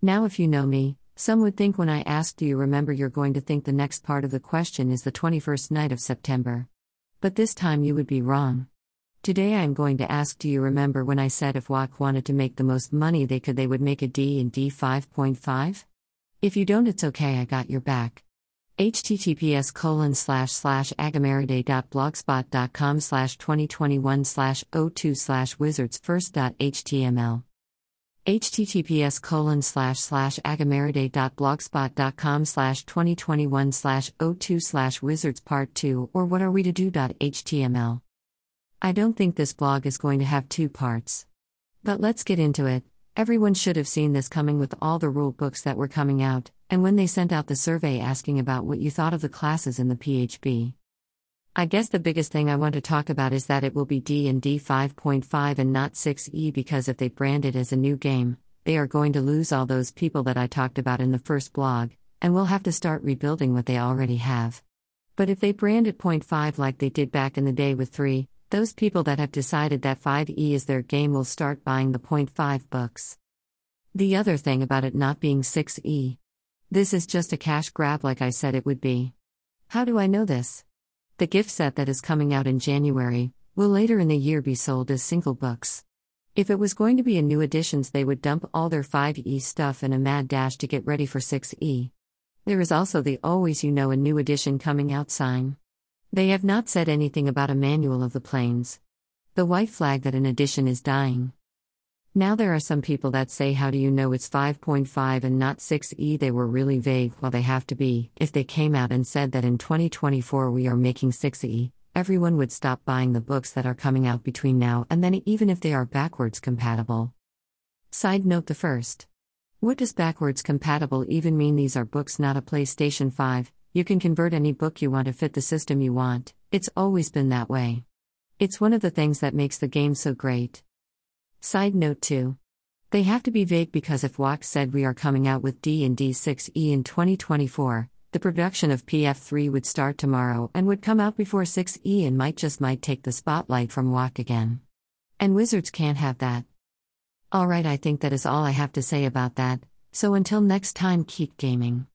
Now, if you know me, some would think when I ask, Do you remember? you're going to think the next part of the question is the 21st night of September. But this time you would be wrong. Today I am going to ask Do you remember when I said if WAC wanted to make the most money they could, they would make a D and D 5.5? If you don't, it's okay, I got your back https colon slash slash agameridai.blogspot.com slash 2021 slash 02 slash wizards first dot html https colon slash slash agameridai.blogspot.com slash 2021 slash 02 slash wizards part 2 or what are we to do I don't think this blog is going to have two parts. But let's get into it. Everyone should have seen this coming with all the rule books that were coming out, and when they sent out the survey asking about what you thought of the classes in the PHB. I guess the biggest thing I want to talk about is that it will be D and D 5.5 and not 6E because if they brand it as a new game, they are going to lose all those people that I talked about in the first blog, and will have to start rebuilding what they already have. But if they brand it 0.5 like they did back in the day with 3, those people that have decided that 5e is their game will start buying the 0.5 books. The other thing about it not being 6e. This is just a cash grab like I said it would be. How do I know this? The gift set that is coming out in January will later in the year be sold as single books. If it was going to be a new editions, they would dump all their 5e stuff in a mad dash to get ready for 6e. There is also the always you know a new edition coming out sign. They have not said anything about a manual of the planes. The white flag that an edition is dying. Now there are some people that say, How do you know it's 5.5 and not 6e? They were really vague, well, they have to be. If they came out and said that in 2024 we are making 6e, everyone would stop buying the books that are coming out between now and then, even if they are backwards compatible. Side note the first. What does backwards compatible even mean? These are books, not a PlayStation 5, you can convert any book you want to fit the system you want, it's always been that way. It's one of the things that makes the game so great. Side note 2. They have to be vague because if WAC said we are coming out with D and D6E in 2024, the production of PF3 would start tomorrow and would come out before 6E and might just might take the spotlight from WAC again. And Wizards can't have that. Alright, I think that is all I have to say about that, so until next time, keep gaming.